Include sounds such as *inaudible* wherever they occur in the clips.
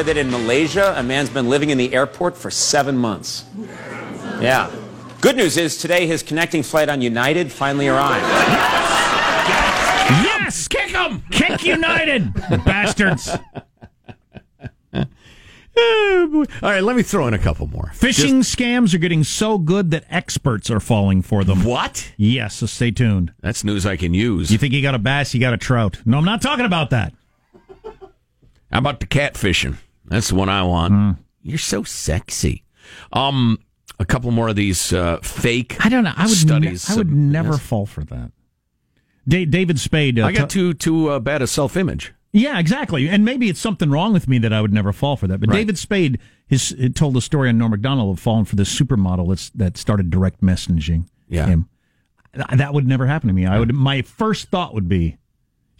reported that in Malaysia, a man's been living in the airport for seven months. Yeah. Good news is today his connecting flight on United finally arrived. Yes! Kick them! Kick United! Bastards! Oh, All right, let me throw in a couple more. Phishing scams are getting so good that experts are falling for them. What? Yes, so stay tuned. That's news I can use. You think you got a bass, you got a trout. No, I'm not talking about that. How about the catfishing? That's the one I want. Mm. You're so sexy. Um, a couple more of these uh, fake. I don't know. I would. Ne- studies. I would never yes. fall for that. Da- David Spade. Uh, I got too too uh, bad a self image. Yeah, exactly. And maybe it's something wrong with me that I would never fall for that. But Right. David Spade has uh, told a story on Norm Macdonald of falling for this supermodel that's, that started direct messaging Yeah. him. Th- That would never happen to me. I would. My first thought would be,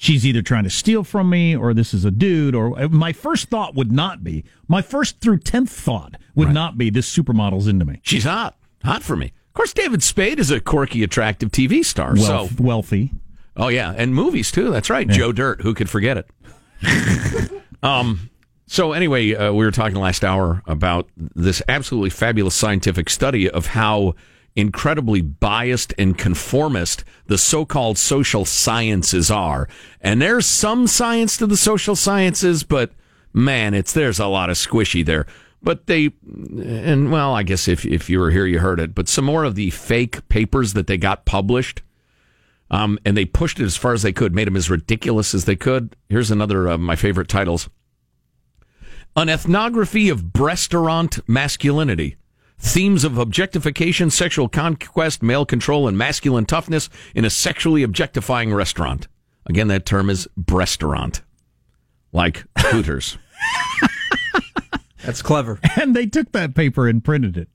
she's either trying to steal from me, or this is a dude. Or uh, my first thought would not be. My first through tenth thought would not be this supermodel's into me. She's hot, hot for me. Of course, David Spade is a quirky, attractive TV star. Wealth, so, wealthy. oh yeah, and movies too. That's right. Joe Dirt. Who could forget it? *laughs* um. So anyway, uh, we were talking last hour about this absolutely fabulous scientific study of how incredibly biased and conformist the so-called social sciences are. And there's some science to the social sciences, but man, it's there's a lot of squishy there. But they, and well, I guess if if you were here, you heard it. But some more of the fake papers that they got published, um, and they pushed it as far as they could, made them as ridiculous as they could. Here's another of my favorite titles: An ethnography of breastaurant masculinity. Themes of objectification, sexual conquest, male control, and masculine toughness in a sexually objectifying restaurant. Again, that term is breastaurant, like Hooters. *laughs* That's clever. And they took that paper and printed it.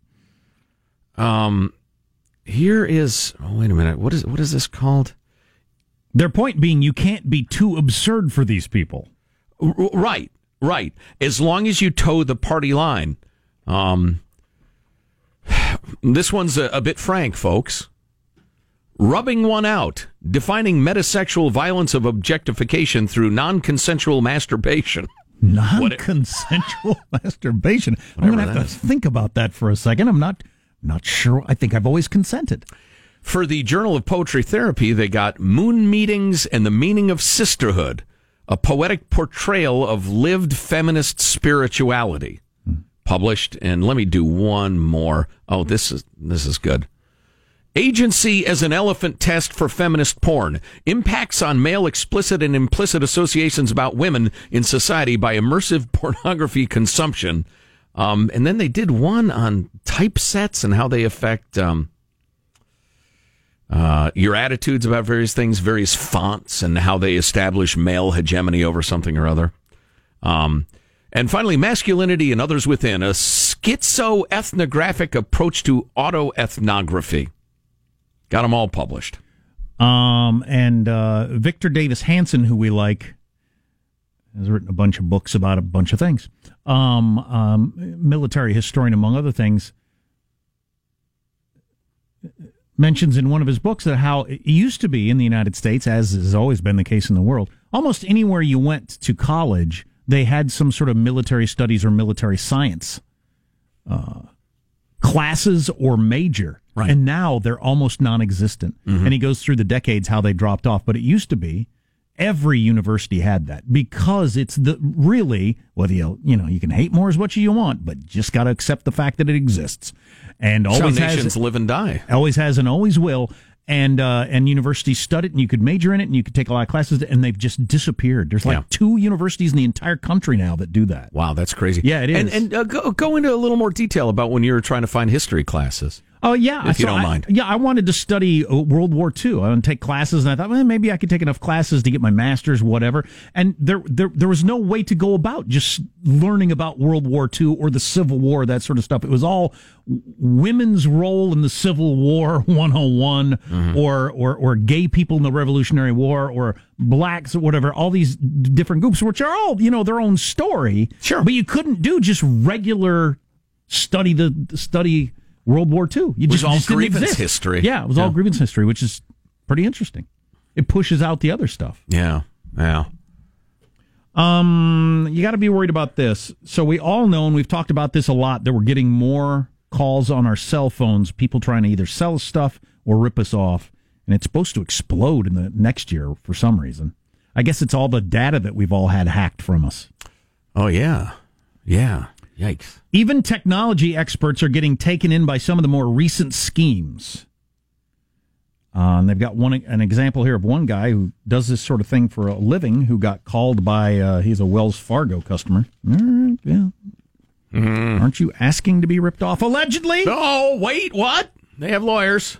Um, here is. Oh, wait a minute. What is what is this called? Their point being, you can't be too absurd for these people. R- right, right. As long as you toe the party line. Um, this one's a, a bit frank, folks. Rubbing one out, defining metasexual violence of objectification through non-consensual masturbation. Non-consensual *laughs* masturbation. I'm going to have to think about that for a second. I'm not not sure. I think I've always consented. For the Journal of Poetry Therapy, they got Moon Meetings and the Meaning of Sisterhood, a poetic portrayal of lived feminist spirituality. Published, and let me do one more. Oh, this is this is good. Agency as an elephant test for feminist porn. Impacts on male explicit and implicit associations about women in society by immersive *laughs* pornography consumption. Um, and then they did one on typesets and how they affect um, uh, your attitudes about various things, various fonts, and how they establish male hegemony over something or other. Um, and finally, masculinity and others within a schizoethnographic approach to autoethnography. Got them all published. Um, and uh, Victor Davis Hanson, who we like, has written a bunch of books about a bunch of things. Um, um, military historian, among other things, mentions in one of his books that how it used to be in the United States, as has always been the case in the world, almost anywhere you went to college, they had some sort of military studies or military science uh, classes or major. Right. And now they're almost non existent. And he goes through the decades how they dropped off. But it used to be every university had that because it's the really whether you you know you can hate more as much as you want, but just got to accept the fact that it exists and always nations has live and die. always has and always will. And uh, and universities stud it, and you could major in it, and you could take a lot of classes, and they've just disappeared. There's like Yeah. two universities in the entire country now that do that. Wow, that's crazy. Yeah, it And, and uh, go, go into a little more detail about when you were trying to find history classes. Oh yeah, If you So don't I- mind. Yeah, I wanted to study uh, World War II. I want to take classes, and I thought, well, maybe I could take enough classes to get my master's, whatever. And there, there, there was no way to go about just learning about World War II or the Civil War, that sort of stuff. It was all women's role in the Civil War *laughs* 101, Mm-hmm. or, or, or gay people in the Revolutionary War, or blacks or whatever. All these different groups, which are all you know their own story. Sure. but you couldn't do just regular study the study World War II. You was just, all just grievance exist. history. Yeah, it was all Yeah. grievance history, which is pretty interesting. It pushes out the other stuff. Yeah, yeah. Um, you got to be worried about this. So we all know, and we've talked about this a lot, that we're getting more calls on our cell phones, people trying to either sell us stuff or rip us off, and it's supposed to explode in the next year for some reason. I guess it's all the data that we've all had hacked from us. Oh yeah, yeah. Yikes! Even technology experts are getting taken in by some of the more recent schemes. Uh, and they've got one an example here of one guy who does this sort of thing for a living who got called by uh, he's a Wells Fargo customer. Mm, yeah. Mm. Aren't you asking to be ripped off allegedly? Oh, wait, what? They have lawyers.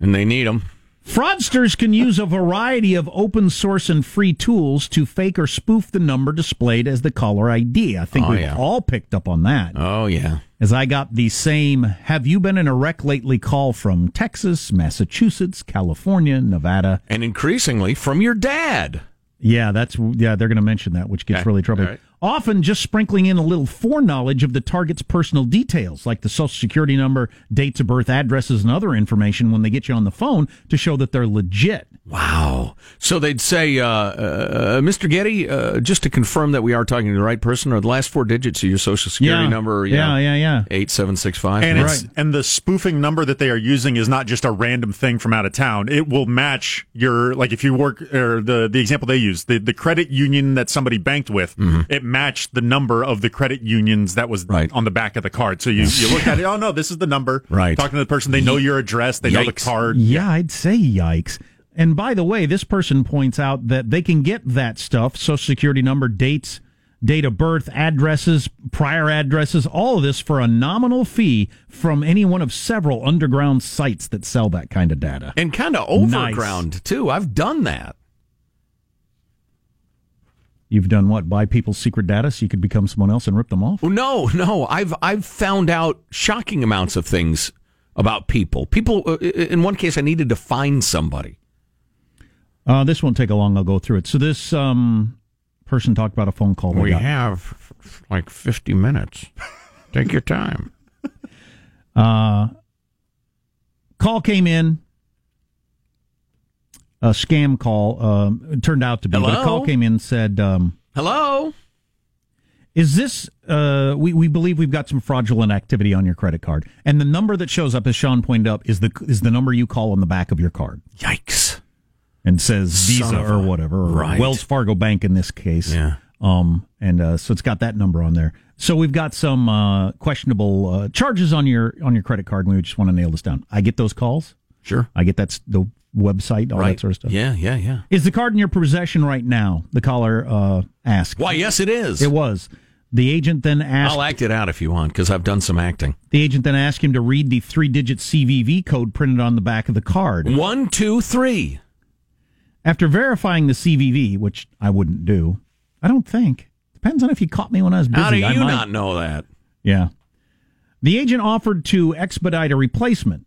And they need them. Fraudsters can use a variety of open source and free tools to fake or spoof the number displayed as the caller ID. I think Oh, we've yeah. all picked up on that. Oh yeah. as I got the same have you been in a wreck lately call from Texas, Massachusetts, California, Nevada. And increasingly from your dad. Yeah, that's yeah, they're going to mention that, which gets Okay, really troubling. right. Often just sprinkling in a little foreknowledge of the target's personal details, like the social security number, dates of birth, addresses, and other information when they get you on the phone to show that they're legit. Wow. So they'd say, uh, uh, Mr. Getty, uh, just to confirm that we are talking to the right person, are the last four digits of your social security Yeah. number? you Yeah, know, yeah, yeah. 8765. And Yeah. it's and the spoofing number that they are using is not just a random thing from out of town. It will match your like if you work or the the example they use the the credit union that somebody banked with. It matched the number of the credit unions that was Right. on the back of the card. So you you look at it. Oh no, this is the number. Right. Talking to the person, they know your address. They know the card. Yeah, I'd say yikes. And by the way, this person points out that they can get that stuff social security number, dates, date of birth, addresses, prior addresses, all of this for a nominal fee from any one of several underground sites that sell that kind of data. and kind of overground, too. I've done that. You've done what? Buy people's secret data so you could become someone else and rip them off? No, no. I've I've found out shocking amounts of things about people. People. Uh, in one case, I needed to find somebody. Uh, this won't take a long. I'll go through it. So this um, person talked about a phone call. We have like fifty minutes. Take your time. *laughs* call came in a scam call um, it turned out to be but a Hello? call came in and said um, Hello. is this uh, we, we believe we've got some fraudulent activity on your credit card and the number that shows up as sean pointed out is the is the number you call on the back of your card Yikes. and says visa or whatever or Right. wells fargo bank in this case Yeah. um and uh, so it's got that number on there so we've got some uh, questionable uh, charges on your on your credit card and we just want to nail this down i get those calls Sure. I get that's the website, all right. that sort of stuff. Yeah, yeah, yeah. Is the card in your possession right now? The caller uh, asked. Why? Yes, it is. It was. The agent then asked. I'll act it out if you want, because I've done some acting. the agent then asked him to read the three-digit CVV code printed on the back of the card. One, two, three. After verifying the CVV, which I wouldn't do, I don't think. Depends on if you caught me when I was busy. How do you not know that? Yeah. The agent offered to expedite a replacement.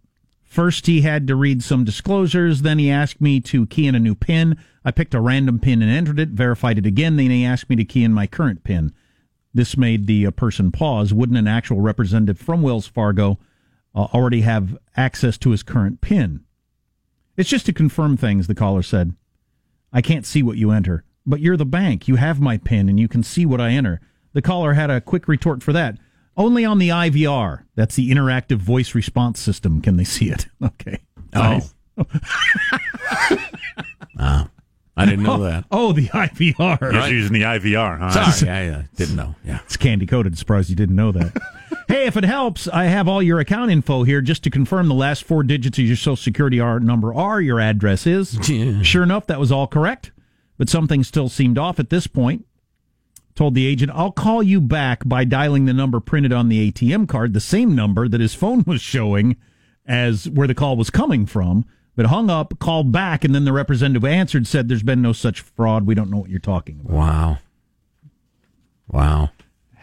First, he had to read some disclosures. Then he asked me to key in a new PIN. I picked a random PIN and entered it, verified it again. Then he asked me to key in my current PIN. This made the uh, person pause. Wouldn't an actual representative from Wells Fargo uh, already have access to his current PIN? It's just to confirm things, the caller said. I can't see what you enter, but you're the bank. You have my PIN and you can see what I enter. The caller had a quick retort for that. Only on the IVR. That's the interactive voice response system. Can they see it? *laughs* Okay. Oh. *laughs* I didn't know that. Oh, the IVR. He's using the IVR. Huh? Sorry, I uh, didn't know. Yeah. It's candy coated. Surprised you didn't know that. *laughs* hey, if it helps, I have all your account info here just to confirm the last four digits of your social security are, number are, your address is. Yeah. Sure enough, that was all correct, but something still seemed off at this point. Told the agent, I'll call you back by dialing the number printed on the ATM card, the same number that his phone was showing as where the call was coming from. But hung up, called back, and then the representative answered, said, There's been no such fraud. We don't know what you're talking about. Wow. Wow.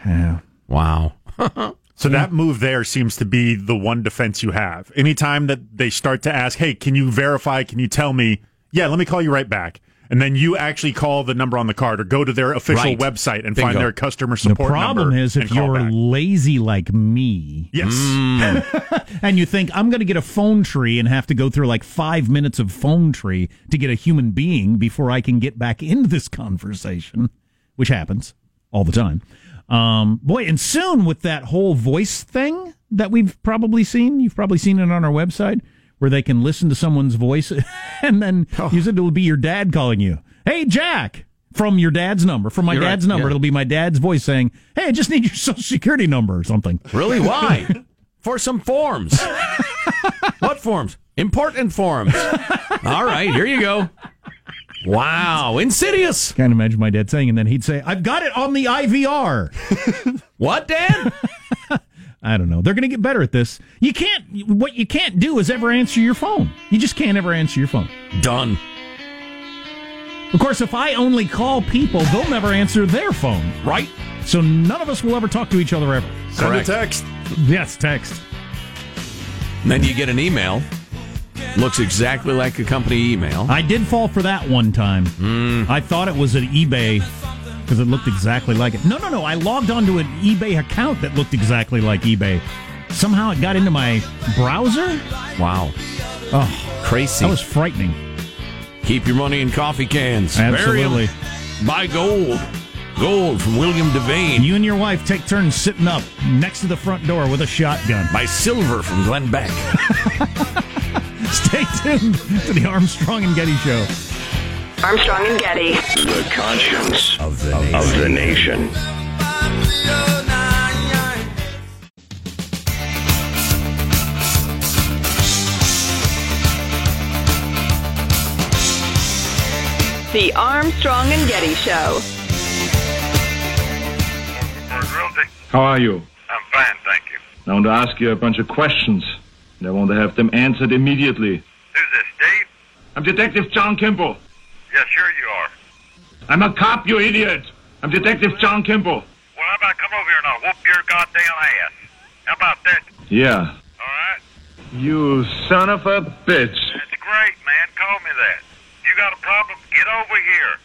Yeah. Wow. *laughs* So that move there seems to be the one defense you have. Anytime that they start to ask, "Hey, can you verify? Can you tell me?" Yeah, let me call you right back. And then you actually call the number on the card or go to their official Right. website and Bingo. find their customer support. The problem is if you're back. lazy like me yes, *laughs* and you think I'm going to get a phone tree and have to go through like five minutes of phone tree to get a human being before I can get back into this conversation, which happens all the time. Um, boy, and soon with that whole voice thing that we've probably seen, you've probably seen it on our website where they can listen to someone's voice *laughs* and then oh. use it. It'll be your dad calling you. Hey, Jack. From your dad's number, from my You're right, dad's number, yeah. it'll be my dad's voice saying, "Hey, I just need your *laughs* social security number or something." Really? Why? *laughs* For some forms. what forms? Important forms. All right, here you go. Wow, insidious. Can't imagine my dad saying, and then he'd say, "I've got it on the IVR." What, Dad? I don't know. They're going to get better at this. You can't. What you can't do is ever answer your phone. You just can't ever answer your phone. Done. Of course, if I only call people, they'll never answer their phone. Right? So none of us will ever talk to each other ever. send Correct. a text. Yes, text. And then you get an email. Looks exactly like a company email. I did fall for that one time. Hmm. I thought it was an eBay because it looked exactly like it. No, no, no. I logged onto an eBay account that looked exactly like eBay. Somehow it got into my browser. Wow. Oh, Crazy. that was frightening. Keep your money in coffee cans. Absolutely. Buy gold. Gold from William Devane. You and your wife take turns sitting up next to the front door with a shotgun. Buy silver from Glenn Beck. *laughs* Stay tuned to the Armstrong and Getty Show. Armstrong and Getty. The conscience of the nation. Of the nation. The Armstrong and Getty Show. How are you? I'm fine, thank you. I want to ask you a bunch of questions, and I want to have them answered immediately. Who's this, Steve? I'm Detective John Kimble. Yes, sure you are. I'm a cop, you idiot. I'm Detective John Kimble. Well, how about come over here and I'll whoop your goddamn ass? How about that? Yeah. All right? You son of a bitch. That's great, man. Call me that. You got a problem? Get over here.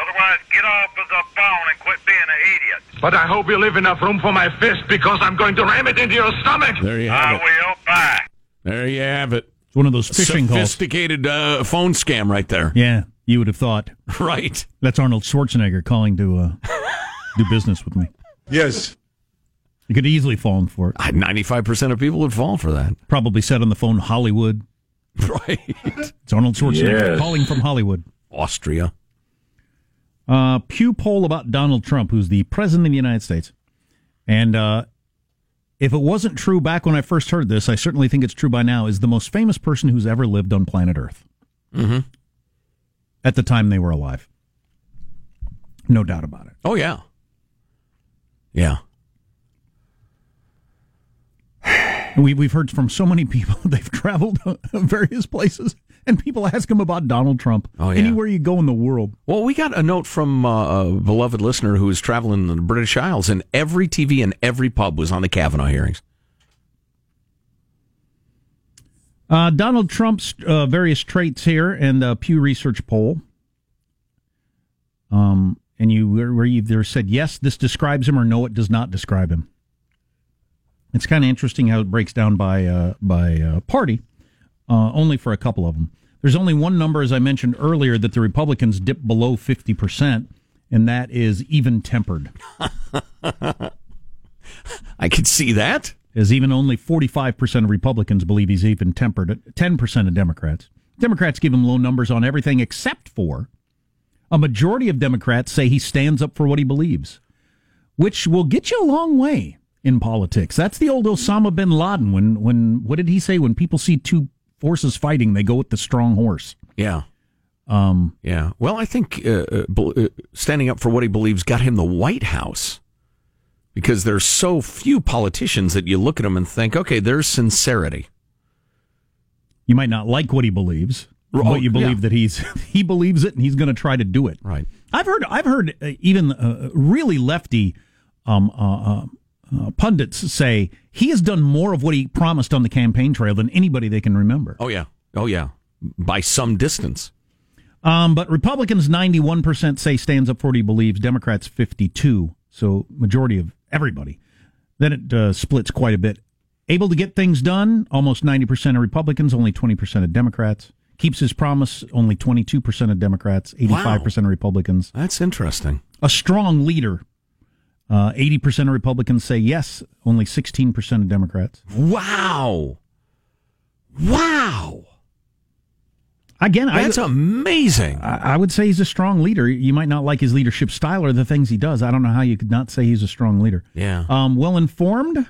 Otherwise, get off of the phone and quit being an idiot. But I hope you leave enough room for my fist because I'm going to ram it into your stomach. There you I have it. I will. Bye. There you have it. It's one of those phishing calls. Sophisticated uh, phone scam right there. Yeah, you would have thought. *laughs* Right. That's Arnold Schwarzenegger calling to uh, do business with me. Yes. You could easily fallen for it. 95% of people would fall for that. Probably said on the phone, Hollywood. *laughs* Right. It's Arnold Schwarzenegger Yes. calling from Hollywood. Austria. Uh, Pew poll about Donald Trump, who's the president of the United States. And uh, if it wasn't true back when I first heard this, I certainly think it's true by now, is the most famous person who's ever lived on planet Earth. Mm-hmm. At the time they were alive. No doubt about it. Oh, yeah. Yeah. We, we've heard from so many people. *laughs* They've traveled various places, and people ask them about Donald Trump. Oh, yeah. Anywhere you go in the world. Well, we got a note from uh, a beloved listener who was traveling in the British Isles, and every TV and every pub was on the Kavanaugh hearings. Uh, Donald Trump's uh, various traits here and the Pew Research poll. Um, and you where you either said yes, this describes him, or no, it does not describe him. It's kind of interesting how it breaks down by uh, by uh, party, uh, only for a couple of them. There's only one number, as I mentioned earlier, that the Republicans dip below fifty percent, and that is even tempered. *laughs* I could see that. Is even only 45% of Republicans believe he's even tempered. 10% of Democrats. Democrats give him low numbers on everything except for a majority of Democrats say he stands up for what he believes, which will get you a long way in politics. That's the old Osama bin Laden. When, when, what did he say? When people see two forces fighting, they go with the strong horse. Yeah. Um, yeah. Well, I think uh, uh, uh, standing up for what he believes got him the White House because there's so few politicians that you look at them and think, okay, there's sincerity. You might not like what he believes, Oh, but you believe yeah. that he's *laughs* he believes it and he's going to try to do it. Right. I've heard I've heard uh, even uh, really lefty um, uh, uh, uh, pundits say he has done more of what he promised on the campaign trail than anybody they can remember. Oh, yeah. Oh, yeah. By some distance. Um, but Republicans, 91% say stands up for what he believes. Democrats, 52. So majority of everybody. Then it uh, splits quite a bit. Able to get things done, almost 90% of Republicans, only 20% of Democrats. Keeps his promise, only 22% of Democrats, 85% of Republicans. That's interesting. A strong leader, uh, 80% of Republicans say yes, only 16% of Democrats. Wow. Wow. Again, I, That's amazing. I I would say he's a strong leader. You might not like his leadership style or the things he does. I don't know how you could not say he's a strong leader. Yeah. Um, well informed.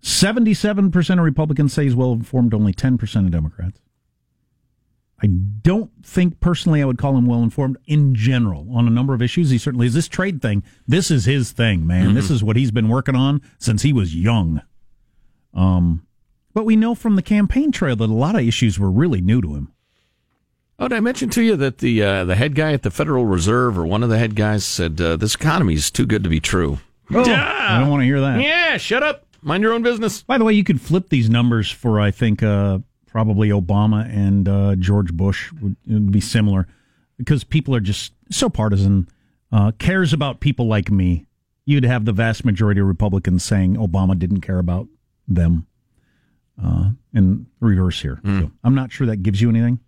Seventy-seven percent of Republicans say he's well informed. Only ten percent of Democrats. I don't think personally I would call him well informed in general on a number of issues. He certainly is. This trade thing, this is his thing, man. This is what he's been working on since he was young. Um, but we know from the campaign trail that a lot of issues were really new to him. Oh, did I mention to you that the uh, the head guy at the Federal Reserve or one of the head guys said uh, this economy is too good to be true? Oh, I don't want to hear that. Yeah, shut up. Mind your own business. By the way, you could flip these numbers for I think uh, probably Obama and uh, George Bush would, it would be similar because people are just so partisan. Uh, cares about people like me. You'd have the vast majority of Republicans saying Obama didn't care about them. Uh, in reverse here, so I'm not sure that gives you anything.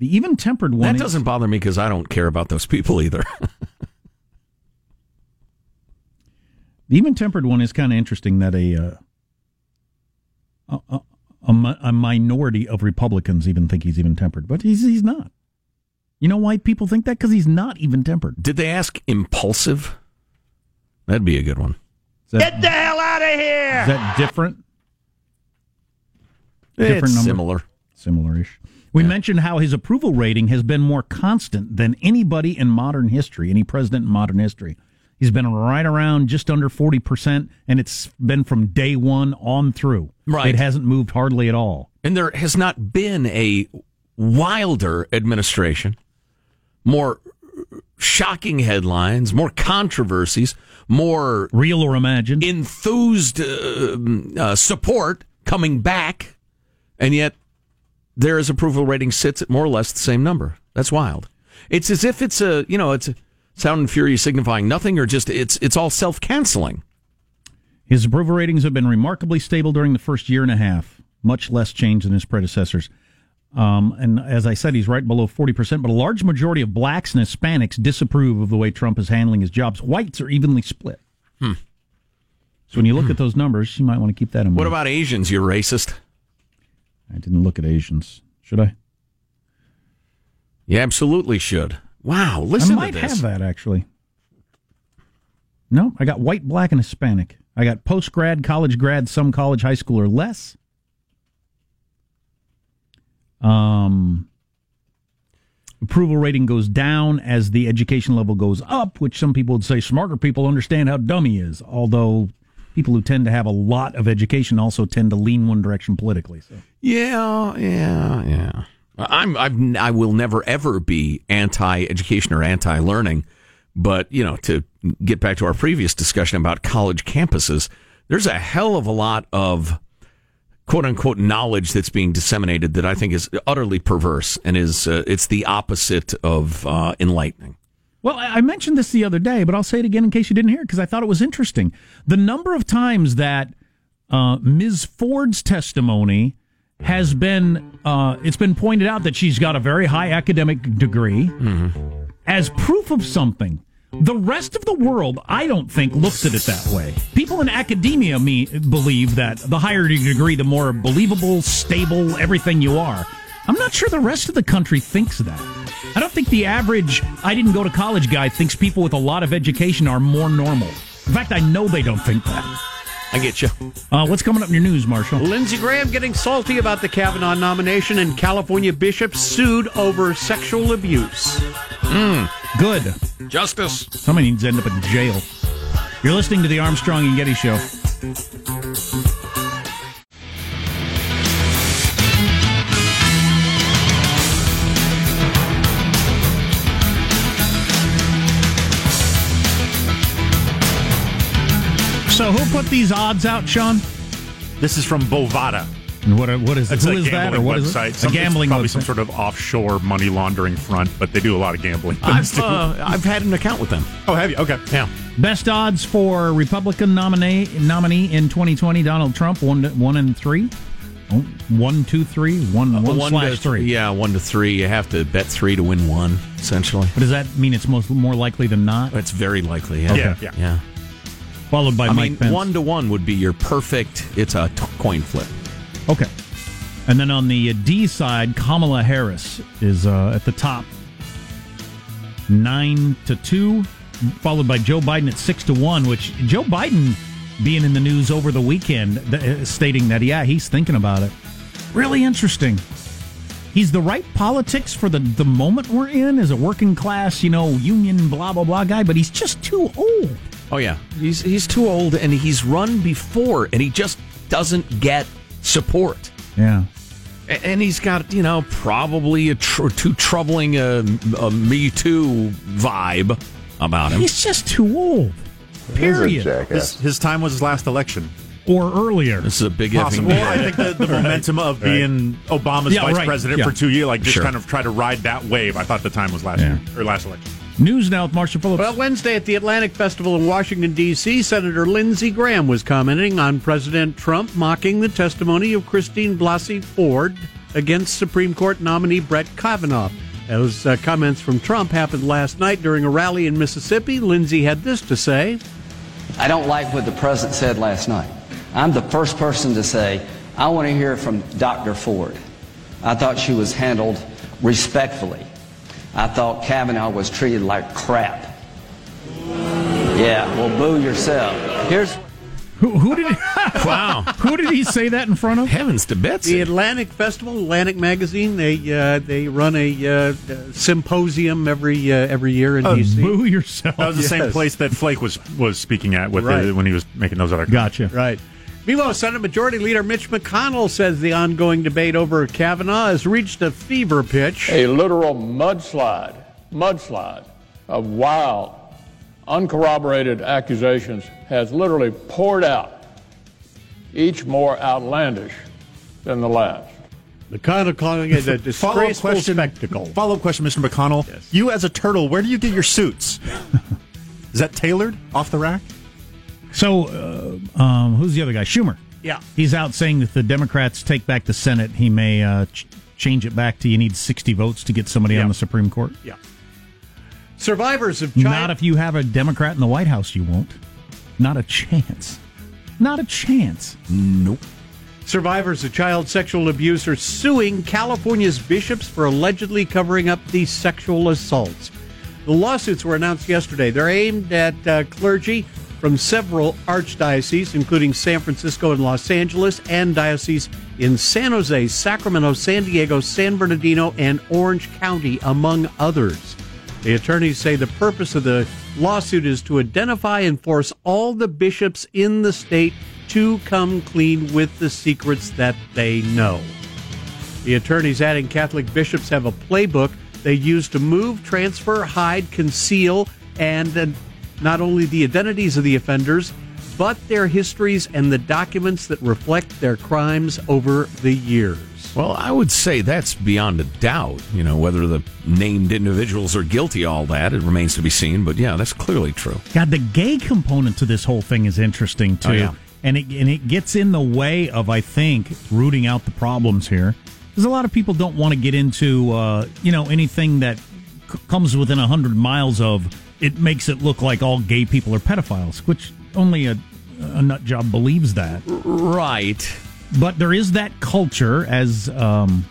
The even tempered one. That is- doesn't bother me because I don't care about those people either. *laughs* The even tempered one is kind of interesting that a, uh, a, a, a minority of Republicans even think he's even tempered, but he's he's not. You know why people think that? Because he's not even tempered. Did they ask impulsive? That'd be a good one. That, Get the hell out of here! Is that different? Different it's number? similar. Similar-ish. We mentioned how his approval rating has been more constant than anybody in modern history, any president in modern history. He's been right around just under 40%, and it's been from day one on through. Right. It hasn't moved hardly at all. And there has not been a wilder administration, more shocking headlines, more controversies, more Real or imagined. enthused uh, uh, support coming back, and yet there his approval rating sits at more or less the same number. That's wild. It's as if it's a you know it's a sound and fury signifying nothing, or just it's it's all self canceling. His approval ratings have been remarkably stable during the first year and a half, much less change than his predecessors. Um, and as I said, he's right below 40%, but a large majority of blacks and Hispanics disapprove of the way Trump is handling his jobs. Whites are evenly split. So when you look at those numbers, you might want to keep that in mind. What about Asians? You're racist? I didn't look at Asians. Should I? You absolutely should. Wow, listen to this. I might have that actually. No, I got white, black, and Hispanic. I got post grad, college grad, some college, high school, or less. Um, approval rating goes down as the education level goes up, which some people would say smarter people understand how dumb he is. Although people who tend to have a lot of education also tend to lean one direction politically. So Yeah, yeah, yeah. I'm I've I will never ever be anti-education or anti-learning, but you know, to get back to our previous discussion about college campuses, there's a hell of a lot of quote unquote knowledge that's being disseminated that I think is utterly perverse and is uh, it's the opposite of uh, enlightening. Well, I mentioned this the other day, but I'll say it again in case you didn't hear it because I thought it was interesting. The number of times that uh, Ms. Ford's testimony has been, uh, it's been pointed out that she's got a very high academic degree as proof of something. The rest of the world, I don't think, looks at it that way. People in academia me, believe that the higher your degree, the more believable, stable, everything you are. I'm not sure the rest of the country thinks that. I don't think the average I didn't go to college guy thinks people with a lot of education are more normal. In fact, I know they don't think that. I get you. Uh, what's coming up in your news, Marshall? Lindsey Graham getting salty about the Kavanaugh nomination, and California bishops sued over sexual abuse. Good. Justice. Somebody needs to end up in jail. You're listening to the Armstrong and Getty Show. So, who put these odds out, Sean? This is from Bovada. And what what is It's who a is that gambling or what is website. it? Some- a gambling it's probably website. some sort of offshore money laundering front, but they do a lot of gambling I've, uh, I've had an account with them. oh, have you? Okay. Yeah. Best odds for Republican nominee nominee in 2020: Donald Trump one to, one and three, oh, one two three, one one slash to, three. Yeah, one to three. You have to bet three to win one, essentially. But does that mean it's most more likely than not? That's very likely. Yeah. Yeah, yeah. Followed by I Mike mean, Pence. one to one would be your perfect. It's a t- coin flip. Okay. And then on the D side, Kamala Harris is uh, at the top, nine to two, followed by Joe Biden at six to one. Which Joe Biden being in the news over the weekend, th- uh, stating that yeah he's thinking about it. Really interesting. He's the right politics for the the moment we're in as a working class, you know, union blah blah blah guy, but he's just too old. Oh yeah, he's he's too old, and he's run before, and he just doesn't get support. Yeah. A- And he's got, you know, probably a tr- too troubling uh, a Me Too vibe about him. He's just too old. Period. His, his time was his last election. Or earlier. This is a big Possible. Well, I think the, the momentum of being Obama's Yeah, vice right. president Yeah. for two years, like just Sure. kind of try to ride that wave. I thought the time was last Yeah. year or last election. News now with Marshall Phillips. Well, Wednesday at the Atlantic Festival in Washington, D.C., Senator Lindsey Graham was commenting on President Trump mocking the testimony of Christine Blasey Ford against Supreme Court nominee Brett Kavanaugh. Those uh, comments from Trump happened last night during a rally in Mississippi. Lindsey had this to say. I don't like what the president said last night. I'm the first person to say, I want to hear from Dr. Ford. I thought she was handled respectfully. I thought Kavanaugh was treated like crap. Yeah, well, boo yourself. Here's Who, who did *laughs* Wow. *laughs* who did he say that in front of? Heavens to Betsy! The Atlantic Festival, Atlantic Magazine, they uh, they run a uh, symposium every uh, every year in D.C. Boo yourself. That was the same place that Flake was was speaking at with Right. the, when he was making those other. Gotcha. Right. Meanwhile, Senate Majority Leader Mitch McConnell says the ongoing debate over Kavanaugh has reached a fever pitch. a literal mudslide, mudslide of wild, uncorroborated accusations has literally poured out, each more outlandish than the last. McConnell calling it a *laughs* Follow-up disgraceful question. spectacle. Follow up question, Mr. McConnell. Yes. You as a turtle, where do you get your suits? *laughs* Is that tailored off the rack? So, uh, um, who's the other guy? Schumer. Yeah. He's out saying that if the Democrats take back the Senate, he may uh, ch- change it back to you need 60 votes to get somebody Yeah. on the Supreme Court. Yeah. Survivors of child Not if you have a Democrat in the White House, you won't. Not a chance. Not a chance. Nope. survivors of child sexual abuse are suing California's bishops for allegedly covering up these sexual assaults. The lawsuits were announced yesterday. They're aimed at uh, clergy from several archdioceses, including San Francisco and Los Angeles, and dioceses in San Jose, Sacramento, San Diego, San Bernardino, and Orange County, among others. The attorneys say the purpose of the lawsuit is to identify and force all the bishops in the state to come clean with the secrets that they know. The attorneys adding Catholic bishops have a playbook they use to move, transfer, hide, conceal, and not only the identities of the offenders, but their histories and the documents that reflect their crimes over the years. Well, I would say that's beyond a doubt. You know, whether the named individuals are guilty, all that, it remains to be seen. But yeah, that's clearly true. God, the gay component to this whole thing is interesting too, Oh, yeah. and it and it gets in the way of I think rooting out the problems here, because a lot of people don't want to get into uh, you know anything that c- comes within hundred miles of. It makes it look like all gay people are pedophiles, which only a a nut job believes that. Right. But there is that culture, as um,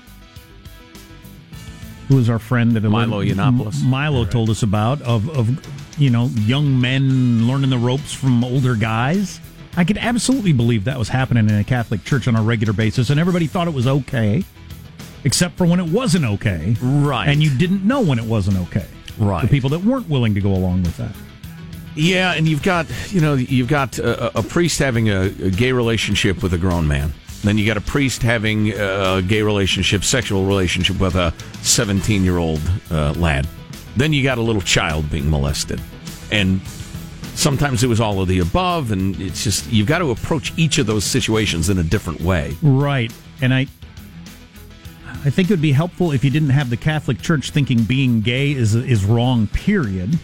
who is our friend that Milo Yiannopoulos. M- Milo told us about of of you know young men learning the ropes from older guys. I could absolutely believe that was happening in a Catholic church on a regular basis, and everybody thought it was okay, except for when it wasn't okay, Right. And you didn't know when it wasn't okay, Right. The people that weren't willing to go along with that. Yeah, and you've got you know you've got a, a priest having a, a gay relationship with a grown man. Then you got a priest having a gay relationship, sexual relationship with a 17 year old uh, lad. Then you got a little child being molested, and sometimes it was all of the above. And it's just you've got to approach each of those situations in a different way. Right. and I I think it would be helpful if you didn't have the Catholic Church thinking being gay is is wrong. Period.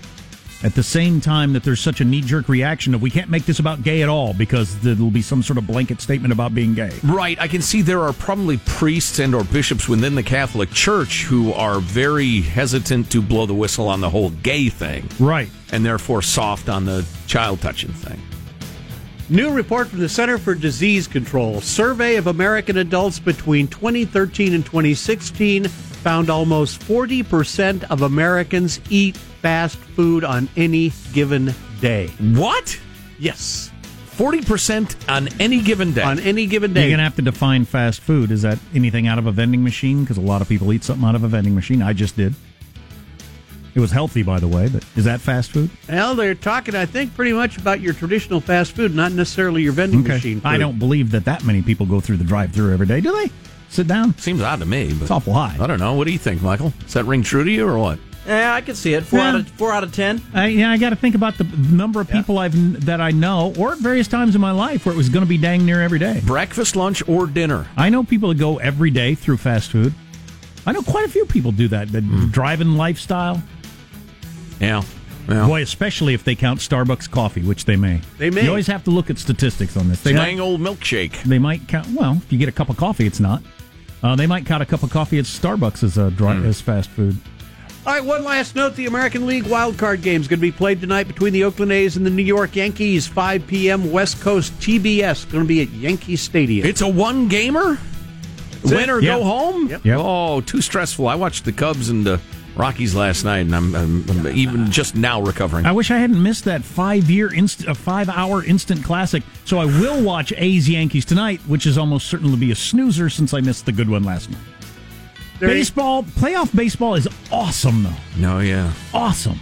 At the same time that there's such a knee jerk reaction of we can't make this about gay at all because there'll be some sort of blanket statement about being gay. Right. I can see there are probably priests and or bishops within the Catholic Church who are very hesitant to blow the whistle on the whole gay thing. Right. And therefore soft on the child touching thing. New report from the Center for Disease Control. Survey of American adults between 2013 and 2016 found almost 40% of Americans eat fast food on any given day. What? Yes. 40% on any given day. On any given day. You're going to have to define fast food. Is that anything out of a vending machine? Because a lot of people eat something out of a vending machine. I just did. It was healthy, by the way, but is that fast food? Well, they're talking, I think, pretty much about your traditional fast food, not necessarily your vending machine. Food. I don't believe that that many people go through the drive-through every day, do they? Sit down. Seems odd to me. But It's awful high. I don't know. What do you think, Michael? Does that ring true to you or what? Yeah, I can see it. Four Yeah. out of four out of ten. I, yeah, I got to think about the number of people I've that I know, or at various times in my life where it was going to be dang near every day. Breakfast, lunch, or dinner? I know people that go every day through fast food. I know quite a few people do that. The hmm. driving lifestyle. Yeah. yeah. Boy, especially if they count Starbucks coffee, which they may. They may. You always have to look at statistics on this. They Dang might, old milkshake. they might count. Well, if you get a cup of coffee, it's not. Uh, they might count a cup of coffee at Starbucks as a dri- as fast food. All right, one last note. The American League wild card game is going to be played tonight between the Oakland A's and the New York Yankees, 5 p.m. West Coast TBS. Going to be at Yankee Stadium. It's a one gamer? Win or Yeah. go home? Yep. Yep. Oh, too stressful. I watched the Cubs and the Rockies last night, and I'm, I'm, I'm even just now recovering. I wish I hadn't missed that five year, inst- uh, five hour instant classic. So I will watch A's Yankees tonight, which is almost certain to be a snoozer since I missed the good one last night. There you- baseball, playoff baseball is awesome though. No, yeah. Awesome.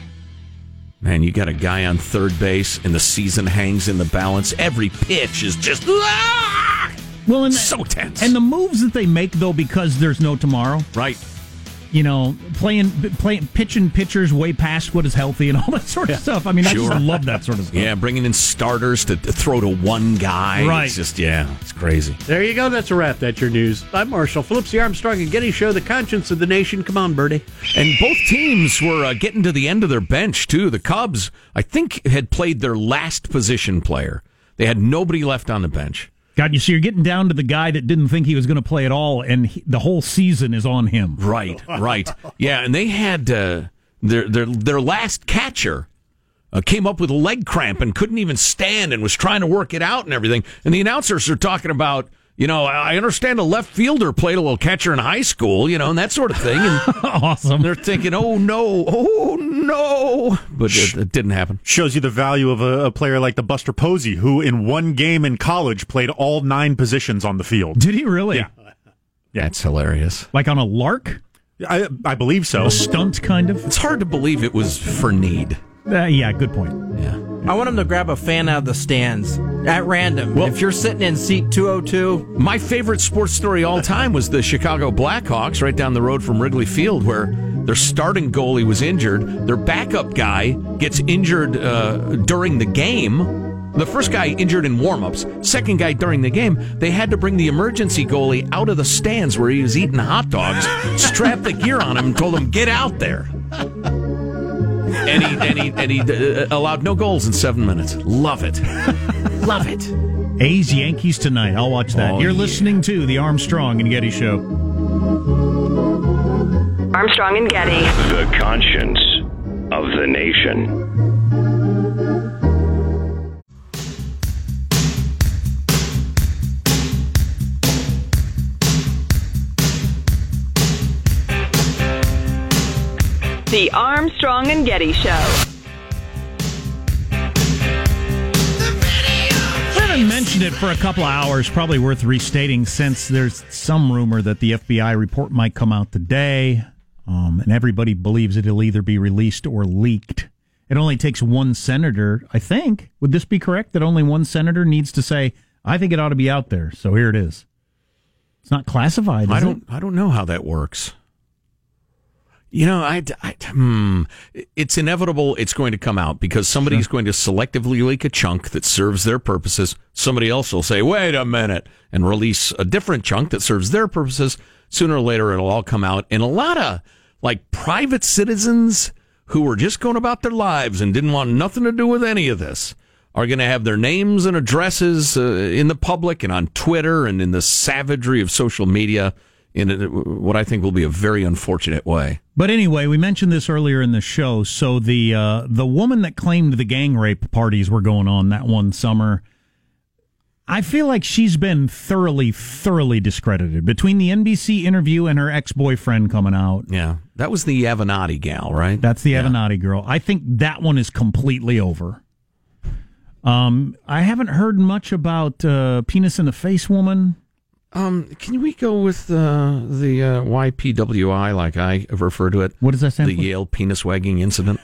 Man, you got a guy on third base, and the season hangs in the balance. Every pitch is just ah! Well, and so tense. and the moves that they make though, because there's no tomorrow. right. You know, playing, playing, pitching pitchers way past what is healthy and all that sort of stuff. I mean, I Sure. just love that sort of stuff. Yeah, bringing in starters to, to throw to one guy. Right. It's just, yeah, it's crazy. There you go. That's a wrap. That's your news. I'm Marshall Phillips, the Armstrong and Getty Show, the conscience of the nation. Come on, Birdie. And both teams were uh, getting to the end of their bench, too. The Cubs, I think, had played their last position player. They had nobody left on the bench. God, you see, you're getting down to the guy that didn't think he was going to play at all, and he, the whole season is on him. Right, right. Yeah, and they had uh, their their their last catcher uh, came up with a leg cramp and couldn't even stand and was trying to work it out and everything. And the announcers are talking about, you know, I understand a left fielder played a little catcher in high school, you know, and that sort of thing. And *laughs* awesome. they're thinking, oh no, oh no, but it, it didn't happen. Shows you the value of a, a player like the Buster Posey, who in one game in college played all nine positions on the field. Did he really? Yeah. yeah. That's hilarious. Like on a lark? I, I believe so. A stunt, kind of? It's hard to believe it was for need. Uh, yeah, good point. Yeah. I want him to grab a fan out of the stands at random. Well, if you're sitting in seat 202, My favorite sports story all time was the Chicago Blackhawks right down the road from Wrigley Field, where their starting goalie was injured. Their backup guy gets injured uh, during the game. The first guy injured in warmups, second guy during the game. They had to bring the emergency goalie out of the stands where he was eating hot dogs, strap the gear on him, and told him, get out there. And he, and he, and he uh, allowed no goals in seven minutes. Love it. *laughs* Love it. A's Yankees tonight. I'll watch that. Oh, You're yeah. listening to the Armstrong and Getty Show. Armstrong and Getty. The conscience of the nation. The Armstrong and Getty Show. I haven't mentioned it for a couple of hours. Probably worth restating since there's some rumor that the FBI report might come out today, um, and everybody believes it'll either be released or leaked. It only takes one senator, I think. Would this be correct? That only one senator needs to say, "I think it ought to be out there." So here it is. It's not classified. I don't. It? I don't know how that works. You know, I, I hmm, it's inevitable. It's going to come out because somebody's going to selectively leak a chunk that serves their purposes. Somebody else will say, "Wait a minute," and release a different chunk that serves their purposes. Sooner or later, it'll all come out. And a lot of like private citizens who were just going about their lives and didn't want nothing to do with any of this are going to have their names and addresses uh, in the public and on Twitter and in the savagery of social media in a, what I think will be a very unfortunate way. But anyway, we mentioned this earlier in the show. So the uh, the woman that claimed the gang rape parties were going on that one summer, I feel like she's been thoroughly, thoroughly discredited between the NBC interview and her ex boyfriend coming out. Yeah, that was the Avenatti gal, right? That's the Avenatti girl. I think that one is completely over. Um, I haven't heard much about uh, penis in the face woman. Um, can we go with uh, the uh, YPWI, like I refer to it? What does that stand The for? Yale penis wagging incident.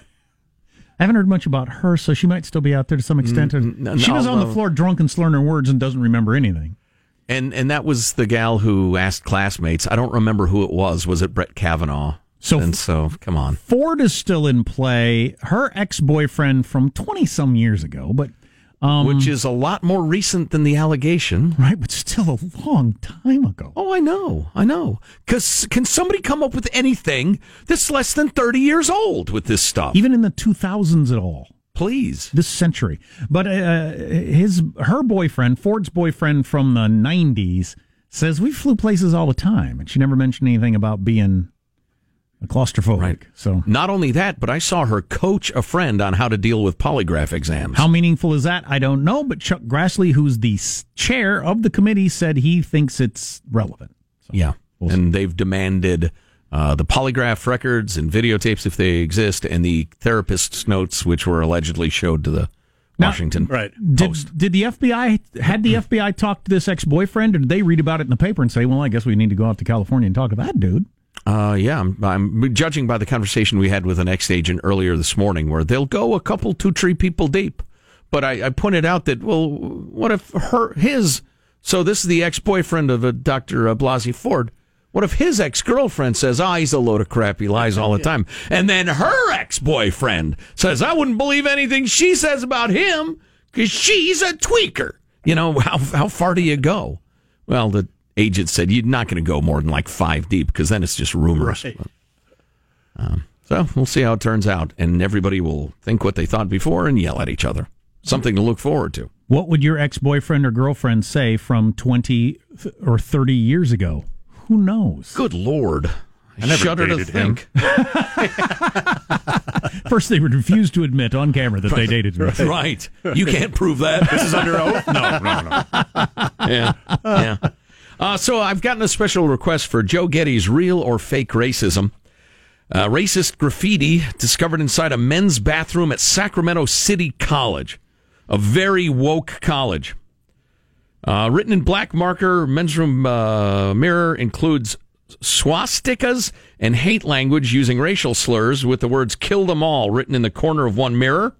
I haven't heard much about her, so she might still be out there to some extent. Mm, she was on the floor drunk and slurring her words and doesn't remember anything. And and that was the gal who asked classmates. I don't remember who it was. Was it Brett Kavanaugh? So and so, come on. Ford is still in play. Her ex boyfriend from 20 some years ago, but. Um, Which is a lot more recent than the allegation. Right, but still a long time ago. Oh, I know. I know. Because can somebody come up with anything that's less than 30 years old with this stuff? Even in the 2000s at all. Please. This century. But uh, his her boyfriend, Ford's boyfriend from the 90s, says we flew places all the time. And she never mentioned anything about being claustrophobic. Right. So Not only that, but I saw her coach a friend on how to deal with polygraph exams. How meaningful is that? I don't know. But Chuck Grassley, who's the chair of the committee, said he thinks it's relevant. So, Yeah. we'll and they've demanded uh, the polygraph records and videotapes, if they exist, and the therapist's notes, which were allegedly showed to the Now- Washington Right. Did, did the FBI had the FBI talk to this ex boyfriend, or did they read about it in the paper and say, "Well, I guess we need to go out to California and talk to that dude"? Uh, yeah, I'm, I'm judging by the conversation we had with an ex agent earlier this morning, where they'll go a couple, two, three people deep. But I, I pointed out that, well, what if her, his, so this is the ex boyfriend of a Dr. uh, Blasey Ford. What if his ex girlfriend says, ah, he's a load of crap, he lies all the time. And then her ex boyfriend says, I wouldn't believe anything she says about him because she's a tweaker. You know, how, how far do you go? Well, the agent said you're not going to go more than like five deep because then it's just rumors. Right. Um, so we'll see how it turns out, and everybody will think what they thought before and yell at each other. Something to look forward to. What would your ex boyfriend or girlfriend say from twenty or thirty years ago? Who knows? Good lord! I never shudder to dated him. think. *laughs* First, they would refuse to admit on camera that they dated me. right? You can't prove that. This is under oath? *laughs* No, no, no. yeah, yeah. Uh, so I've gotten a special request for Joe Getty's real or fake racism. Uh, racist graffiti discovered inside a men's bathroom at Sacramento City College, a very woke college. Uh, written in black marker, men's room uh, mirror includes swastikas and hate language using racial slurs with the words kill them all written in the corner of one mirror.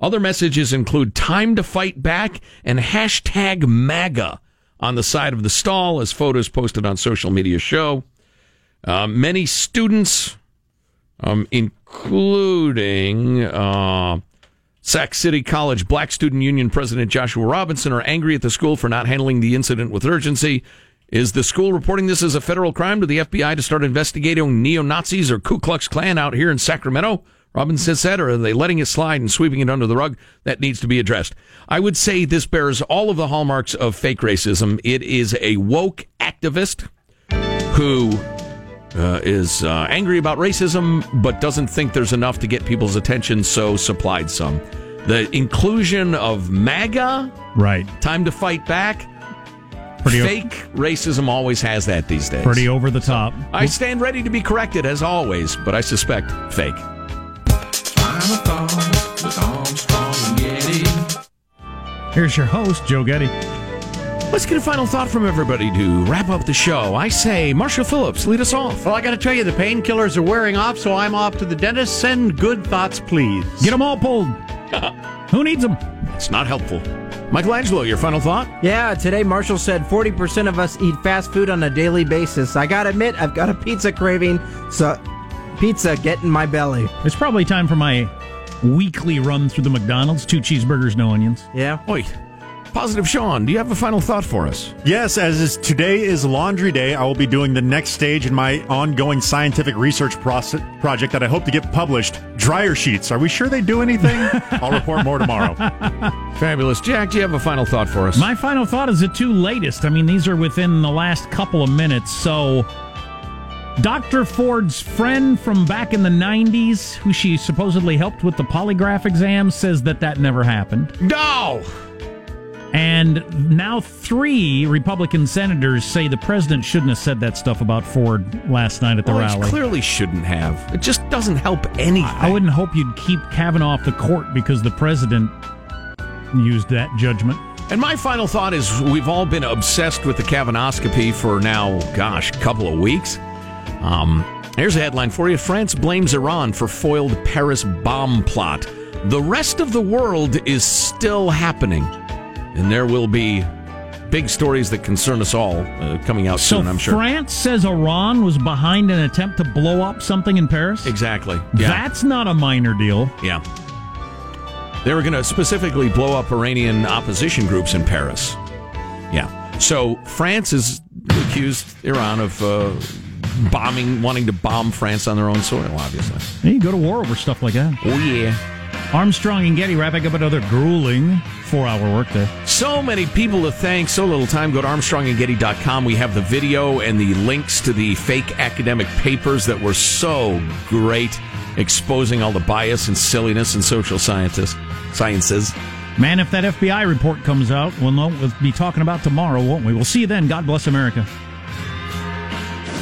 Other messages include time to fight back and hashtag MAGA on the side of the stall as photos posted on social media show. Uh, many students, um, including uh, Sac City College Black Student Union President Joshua Robinson, are angry at the school for not handling the incident with urgency. Is the school reporting this as a federal crime to the FBI to start investigating neo Nazis or Ku Klux Klan out here in Sacramento? Robinson said, or are they letting it slide and sweeping it under the rug? That needs to be addressed. I would say this bears all of the hallmarks of fake racism. It is a woke activist who uh, is uh, angry about racism, but doesn't think there's enough to get people's attention, so supplied some. The inclusion of MAGA, Right. time to fight back. Pretty o- Fake racism always has that these days. Pretty over the top. I stand ready to be corrected as always, but I suspect fake. Here's your host, Joe Getty. Let's get a final thought from everybody to wrap up the show. I say, Marshall Phillips, lead us off. Well, I got to tell you, the painkillers are wearing off, so I'm off to the dentist. Send good thoughts, please. Get them all pulled. *laughs* Who needs them? It's not helpful. Michelangelo, your final thought? Yeah, today Marshall said 40% of us eat fast food on a daily basis. I gotta admit, I've got a pizza craving, so pizza get in my belly. It's probably time for my weekly run through the McDonald's. Two cheeseburgers, no onions. Yeah. Wait. Positive Sean, do you have a final thought for us? Yes, as is, today is Laundry Day, I will be doing the next stage in my ongoing scientific research process, project that I hope to get published. Dryer sheets. Are we sure they do anything? *laughs* I'll report more tomorrow. *laughs* Fabulous. Jack, do you have a final thought for us? My final thought is the two latest. I mean, these are within the last couple of minutes. So, Dr. Ford's friend from back in the 90s, who she supposedly helped with the polygraph exam, says that that never happened. No! And now three Republican senators say the president shouldn't have said that stuff about Ford last night at the well, rally. clearly shouldn't have. It just doesn't help anything. I wouldn't hope you'd keep Kavanaugh off the court because the president used that judgment. And my final thought is we've all been obsessed with the Kavanoscopy for now, gosh, a couple of weeks. Um, here's a headline for you France blames Iran for foiled Paris bomb plot. The rest of the world is still happening. And there will be big stories that concern us all uh, coming out So soon, I'm sure. France says Iran was behind an attempt to blow up something in Paris? exactly. Yeah. That's not a minor deal. Yeah. They were going to specifically blow up Iranian opposition groups in Paris. Yeah. So France has accused Iran of uh, bombing, wanting to bomb France on their own soil, obviously. Yeah, you go to war over stuff like that. Oh, yeah. Armstrong and Getty wrapping up another grueling four hour workday. So many people to thank, so little time. Go to armstrongandgetty.com. We have the video and the links to the fake academic papers that were so great, exposing all the bias and silliness in social scientists, sciences. Man, if that FBI report comes out, we'll know we'll be talking about tomorrow, won't we? We'll see you then. God bless America.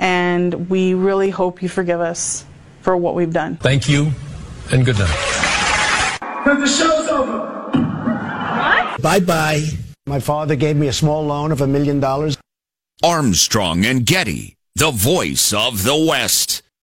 and we really hope you forgive us for what we've done. Thank you, and good night. Because the show's over. What? Bye bye. My father gave me a small loan of a million dollars. Armstrong and Getty, the voice of the West.